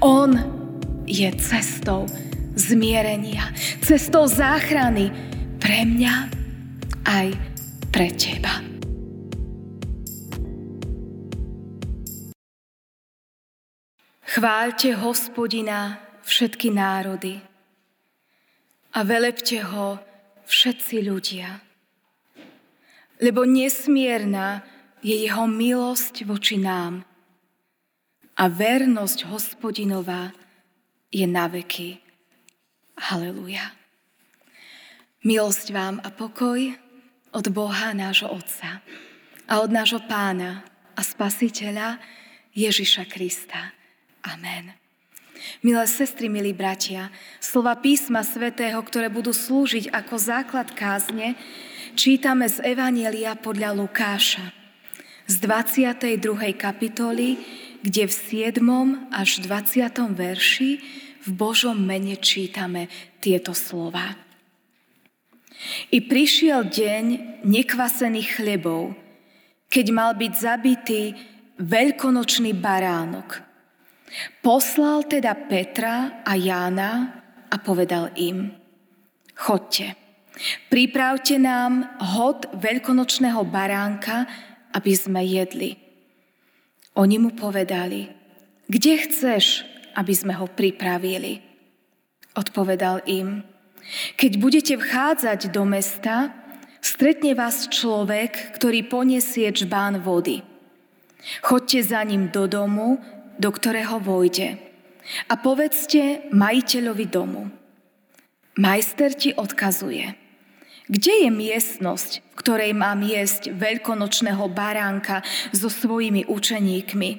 On je cestou zmierenia, cestou záchrany pre mňa aj pre teba. Chváľte hospodina všetky národy a velepte ho všetci ľudia. Lebo nesmierna je jeho milosť voči nám a vernosť hospodinová je na veky. Haleluja. Milosť vám a pokoj od Boha nášho Otca a od nášho Pána a Spasiteľa Ježiša Krista. Amen. Milé sestry, milí bratia, slova písma svätého, ktoré budú slúžiť ako základ kázne, čítame z Evanielia podľa Lukáša z 22. kapitoly, kde v 7. až 20. verši v Božom mene čítame tieto slova. I prišiel deň nekvasených chlebov, keď mal byť zabitý veľkonočný baránok – Poslal teda Petra a Jána a povedal im, chodte, pripravte nám hod veľkonočného baránka, aby sme jedli. Oni mu povedali, kde chceš, aby sme ho pripravili? Odpovedal im, keď budete vchádzať do mesta, stretne vás človek, ktorý poniesie čbán vody. Chodte za ním do domu do ktorého vojde. A povedzte majiteľovi domu. Majster ti odkazuje, kde je miestnosť, v ktorej mám jesť veľkonočného baránka so svojimi učeníkmi.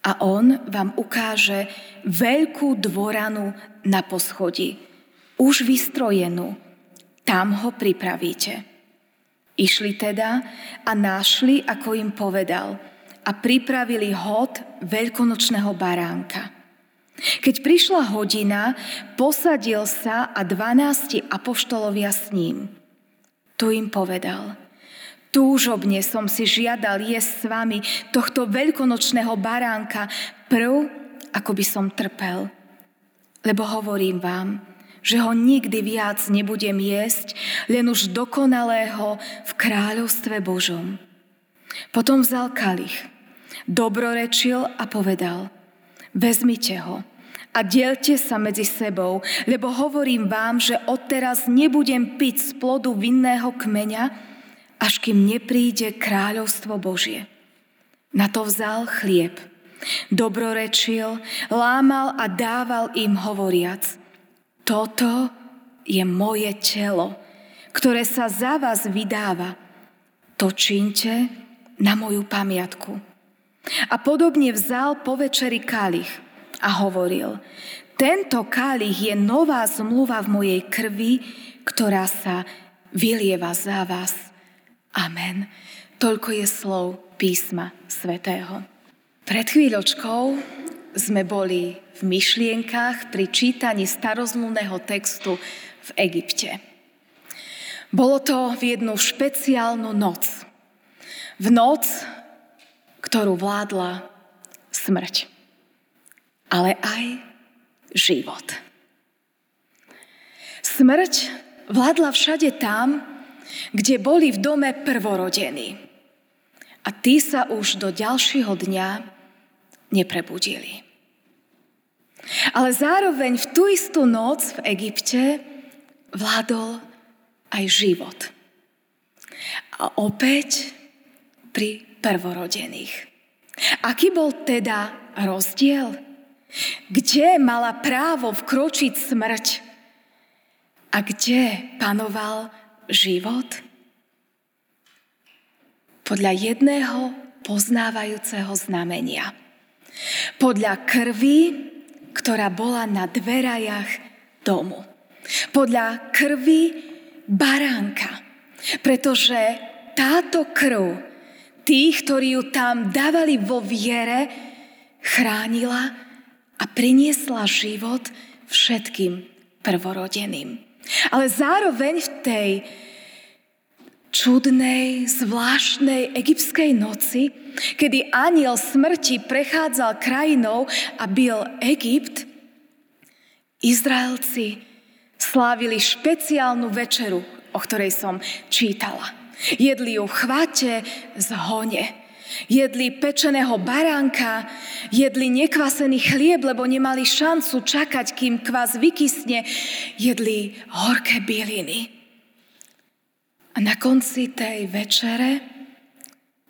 A on vám ukáže veľkú dvoranu na poschodí, už vystrojenú. Tam ho pripravíte. Išli teda a našli, ako im povedal – a pripravili hod veľkonočného baránka. Keď prišla hodina, posadil sa a dvanácti apoštolovia s ním. Tu im povedal, túžobne som si žiadal jesť s vami tohto veľkonočného baránka prv, ako by som trpel. Lebo hovorím vám, že ho nikdy viac nebudem jesť, len už dokonalého v kráľovstve Božom. Potom vzal kalich, dobrorečil a povedal, vezmite ho a dielte sa medzi sebou, lebo hovorím vám, že odteraz nebudem piť z plodu vinného kmeňa, až kým nepríde kráľovstvo Božie. Na to vzal chlieb, dobrorečil, lámal a dával im hovoriac, toto je moje telo, ktoré sa za vás vydáva. To činte na moju pamiatku. A podobne vzal po večeri kalich a hovoril, tento kalich je nová zmluva v mojej krvi, ktorá sa vylieva za vás. Amen. Toľko je slov písma svätého. Pred chvíľočkou sme boli v myšlienkach pri čítaní starozmluvného textu v Egypte. Bolo to v jednu špeciálnu noc. V noc, ktorú vládla smrť, ale aj život. Smrť vládla všade tam, kde boli v dome prvorodení. A tí sa už do ďalšieho dňa neprebudili. Ale zároveň v tú istú noc v Egypte vládol aj život. A opäť pri prvorodených. Aký bol teda rozdiel? Kde mala právo vkročiť smrť? A kde panoval život? Podľa jedného poznávajúceho znamenia. Podľa krvi, ktorá bola na dverajach domu. Podľa krvi baránka. Pretože táto krv tých, ktorí ju tam dávali vo viere, chránila a priniesla život všetkým prvorodeným. Ale zároveň v tej čudnej, zvláštnej egyptskej noci, kedy aniel smrti prechádzal krajinou a byl Egypt, Izraelci slávili špeciálnu večeru, o ktorej som čítala. Jedli ju v chvate z hone. Jedli pečeného baránka, jedli nekvasený chlieb, lebo nemali šancu čakať, kým kvas vykysne. Jedli horké byliny. A na konci tej večere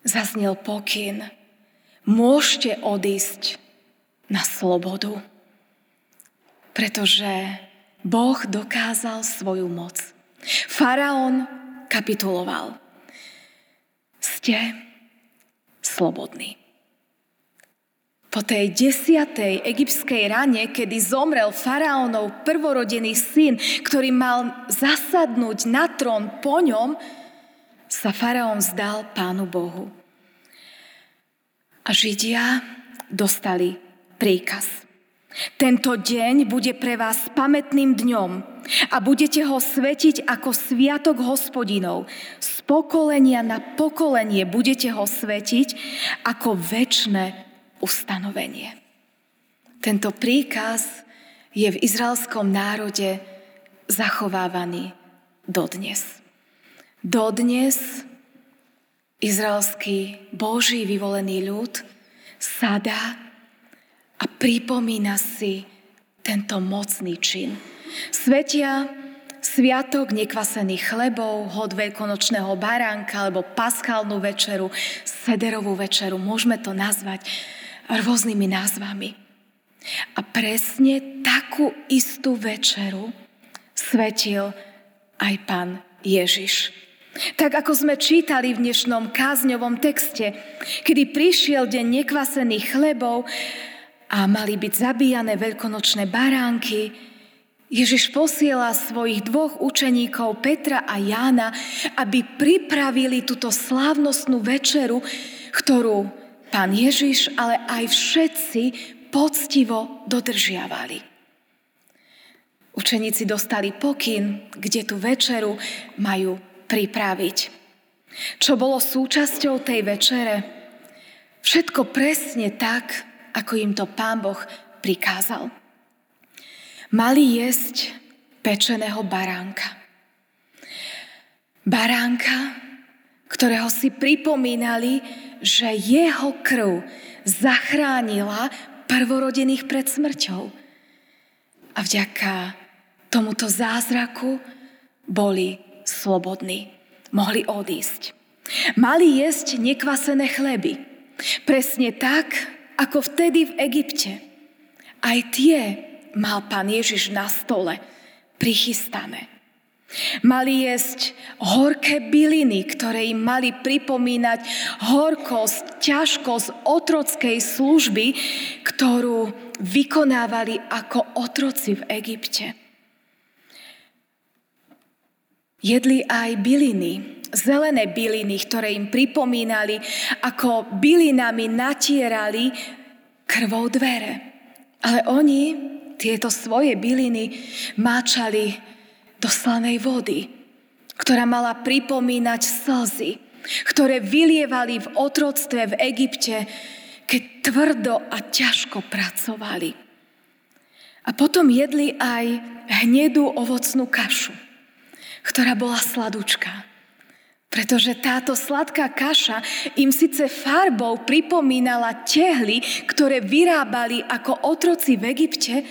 zaznel pokyn. Môžete odísť na slobodu, pretože Boh dokázal svoju moc. Faraón kapituloval. Ste slobodní. Po tej desiatej egyptskej rane, kedy zomrel faraónov prvorodený syn, ktorý mal zasadnúť na trón po ňom, sa faraón zdal pánu Bohu. A Židia dostali príkaz. Tento deň bude pre vás pamätným dňom a budete ho svetiť ako sviatok hospodinov. Z pokolenia na pokolenie budete ho svetiť ako väčšie ustanovenie. Tento príkaz je v izraelskom národe zachovávaný dodnes. Dodnes izraelský Boží vyvolený ľud sadá a pripomína si tento mocný čin. Svetia sviatok nekvasených chlebov, hod veľkonočného baránka alebo paschálnu večeru, sederovú večeru, môžeme to nazvať rôznymi názvami. A presne takú istú večeru svetil aj pán Ježiš. Tak ako sme čítali v dnešnom kázňovom texte, kedy prišiel deň nekvasených chlebov a mali byť zabíjane veľkonočné baránky, Ježiš posiela svojich dvoch učeníkov Petra a Jána, aby pripravili túto slávnostnú večeru, ktorú pán Ježiš, ale aj všetci poctivo dodržiavali. Učeníci dostali pokyn, kde tú večeru majú pripraviť. Čo bolo súčasťou tej večere? Všetko presne tak, ako im to pán Boh prikázal. Mali jesť pečeného baránka. Baránka, ktorého si pripomínali, že jeho krv zachránila prvorodených pred smrťou. A vďaka tomuto zázraku boli slobodní. Mohli odísť. Mali jesť nekvasené chleby. Presne tak, ako vtedy v Egypte. Aj tie mal pán Ježiš na stole prichystané. Mali jesť horké byliny, ktoré im mali pripomínať horkosť, ťažkosť otrockej služby, ktorú vykonávali ako otroci v Egypte. Jedli aj byliny, zelené byliny, ktoré im pripomínali, ako bylinami natierali krvou dvere. Ale oni tieto svoje byliny máčali do slanej vody, ktorá mala pripomínať slzy, ktoré vylievali v otroctve v Egypte, keď tvrdo a ťažko pracovali. A potom jedli aj hnedú ovocnú kašu, ktorá bola sladučká. Pretože táto sladká kaša im síce farbou pripomínala tehly, ktoré vyrábali ako otroci v Egypte,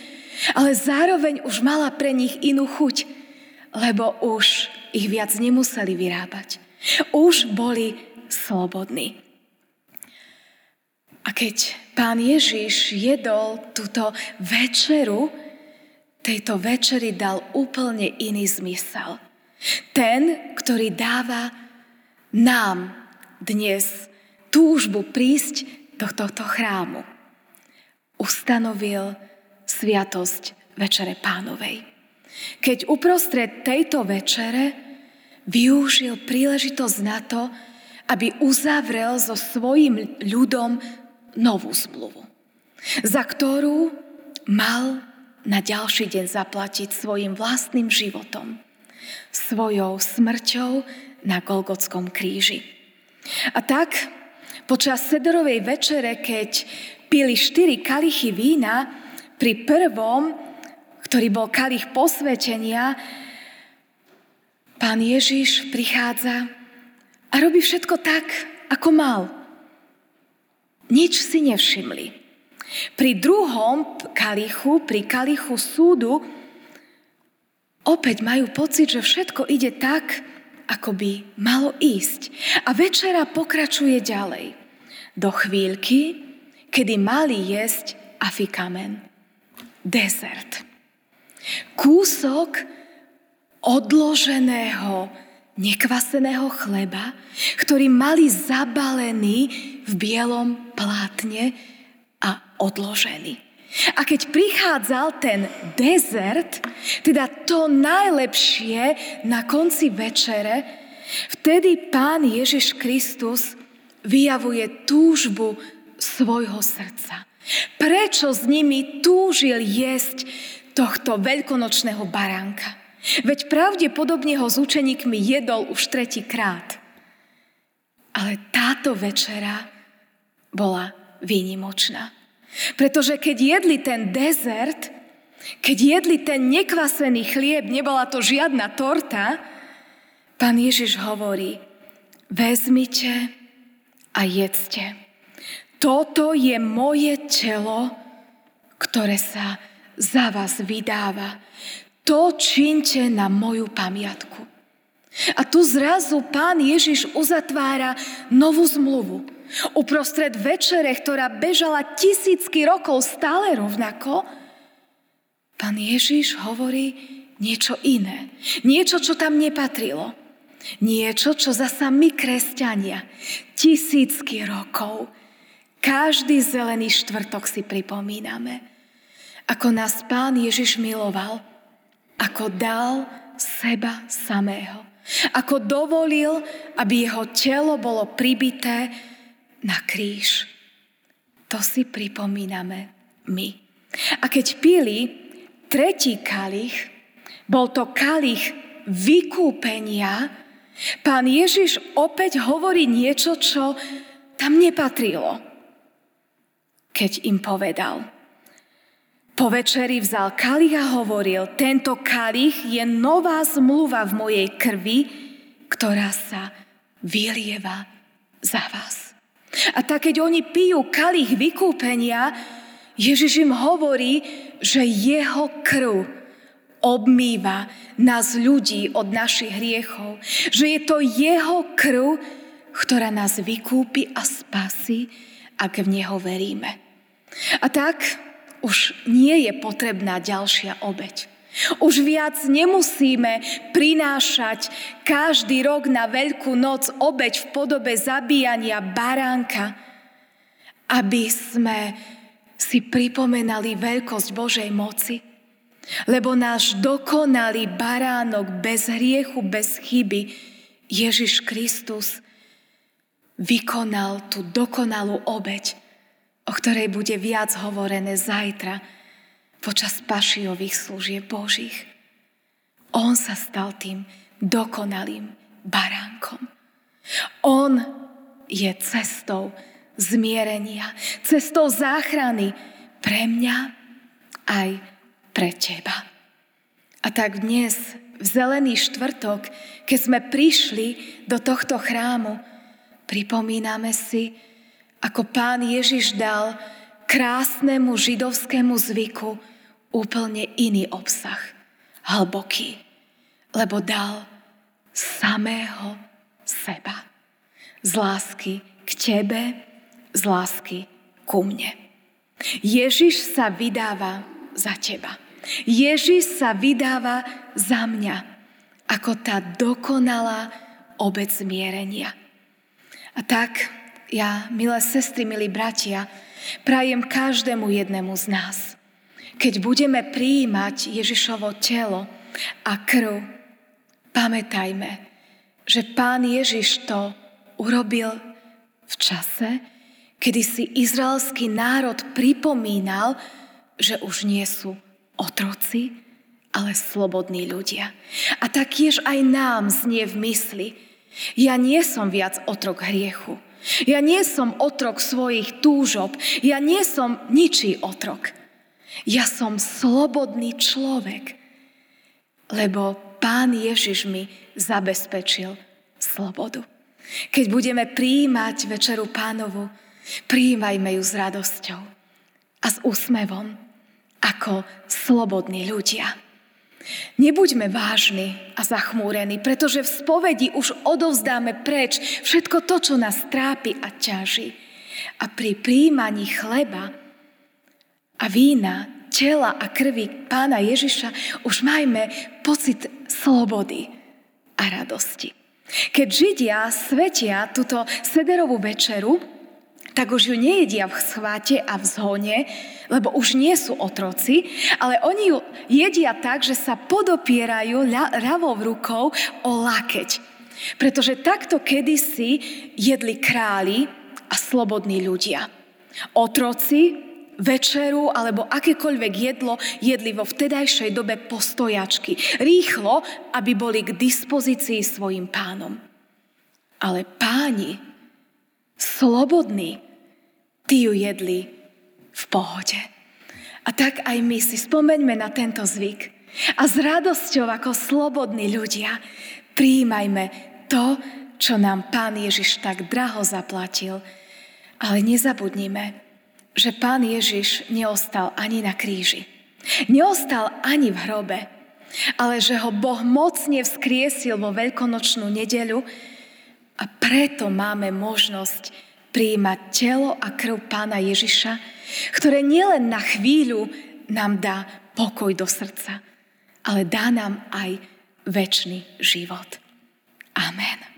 ale zároveň už mala pre nich inú chuť lebo už ich viac nemuseli vyrábať. Už boli slobodní. A keď pán Ježiš jedol túto večeru, tejto večeri dal úplne iný zmysel. Ten, ktorý dáva nám dnes túžbu prísť do tohto chrámu. Ustanovil sviatosť Večere Pánovej keď uprostred tejto večere využil príležitosť na to, aby uzavrel so svojim ľudom novú zmluvu, za ktorú mal na ďalší deň zaplatiť svojim vlastným životom, svojou smrťou na Golgotskom kríži. A tak počas Sedorovej večere, keď pili štyri kalichy vína, pri prvom, ktorý bol kalich posvetenia, pán Ježiš prichádza a robí všetko tak, ako mal. Nič si nevšimli. Pri druhom kalichu, pri kalichu súdu, opäť majú pocit, že všetko ide tak, ako by malo ísť. A večera pokračuje ďalej. Do chvíľky, kedy mali jesť afikamen. Desert. Kúsok odloženého, nekvaseného chleba, ktorý mali zabalený v bielom plátne a odložený. A keď prichádzal ten dezert, teda to najlepšie na konci večere, vtedy Pán Ježiš Kristus vyjavuje túžbu svojho srdca. Prečo s nimi túžil jesť tohto veľkonočného baránka? Veď pravdepodobne ho s učeníkmi jedol už tretíkrát. Ale táto večera bola výnimočná. Pretože keď jedli ten dezert, keď jedli ten nekvasený chlieb, nebola to žiadna torta, pán Ježiš hovorí, vezmite a jedzte. Toto je moje telo, ktoré sa za vás vydáva. To činte na moju pamiatku. A tu zrazu pán Ježiš uzatvára novú zmluvu. Uprostred večere, ktorá bežala tisícky rokov stále rovnako, pán Ježiš hovorí niečo iné. Niečo, čo tam nepatrilo. Niečo, čo zasa my, kresťania, tisícky rokov, každý zelený štvrtok si pripomíname, ako nás pán Ježiš miloval, ako dal seba samého. Ako dovolil, aby jeho telo bolo pribité na kríž. To si pripomíname my. A keď pili tretí kalich, bol to kalich vykúpenia, pán Ježiš opäť hovorí niečo, čo tam nepatrilo. Keď im povedal, po večeri vzal kalich a hovoril, tento kalich je nová zmluva v mojej krvi, ktorá sa vylieva za vás. A tak keď oni pijú kalich vykúpenia, Ježiš im hovorí, že jeho krv obmýva nás ľudí od našich hriechov. Že je to jeho krv, ktorá nás vykúpi a spasí, ak v Neho veríme. A tak už nie je potrebná ďalšia obeď. Už viac nemusíme prinášať každý rok na Veľkú noc obeď v podobe zabíjania baránka, aby sme si pripomenali veľkosť Božej moci. Lebo náš dokonalý baránok bez hriechu, bez chyby, Ježiš Kristus, vykonal tú dokonalú obeď, o ktorej bude viac hovorené zajtra, počas pašiových služieb Božích. On sa stal tým dokonalým baránkom. On je cestou zmierenia, cestou záchrany pre mňa aj pre teba. A tak dnes, v zelený štvrtok, keď sme prišli do tohto chrámu, pripomíname si, ako pán Ježiš dal krásnemu židovskému zvyku úplne iný obsah, hlboký, lebo dal samého seba. Z lásky k tebe, z lásky ku mne. Ježiš sa vydáva za teba. Ježiš sa vydáva za mňa ako tá dokonalá obec zmierenia. A tak ja, milé sestry, milí bratia, prajem každému jednému z nás. Keď budeme prijímať Ježišovo telo a krv, pamätajme, že Pán Ježiš to urobil v čase, kedy si izraelský národ pripomínal, že už nie sú otroci, ale slobodní ľudia. A taktiež aj nám znie v mysli, Ja nie som viac otrok hriechu. Ja nie som otrok svojich túžob. Ja nie som ničí otrok. Ja som slobodný človek, lebo Pán Ježiš mi zabezpečil slobodu. Keď budeme prijímať večeru pánovu, prijímajme ju s radosťou a s úsmevom ako slobodní ľudia. Nebuďme vážni a zachmúrení, pretože v spovedi už odovzdáme preč všetko to, čo nás trápi a ťaží. A pri príjmaní chleba a vína, tela a krvi pána Ježiša už majme pocit slobody a radosti. Keď Židia svetia túto sederovú večeru, tak už ju nejedia v schváte a v zhone, lebo už nie sú otroci, ale oni ju jedia tak, že sa podopierajú ľavou rukou o lakeť. Pretože takto kedysi jedli králi a slobodní ľudia. Otroci večeru alebo akékoľvek jedlo jedli vo vtedajšej dobe postojačky. Rýchlo, aby boli k dispozícii svojim pánom. Ale páni, slobodní, tí ju jedli v pohode. A tak aj my si spomeňme na tento zvyk a s radosťou ako slobodní ľudia príjmajme to, čo nám Pán Ježiš tak draho zaplatil. Ale nezabudnime, že pán Ježiš neostal ani na kríži. Neostal ani v hrobe, ale že ho Boh mocne vzkriesil vo veľkonočnú nedeľu a preto máme možnosť prijímať telo a krv pána Ježiša, ktoré nielen na chvíľu nám dá pokoj do srdca, ale dá nám aj väčší život. Amen.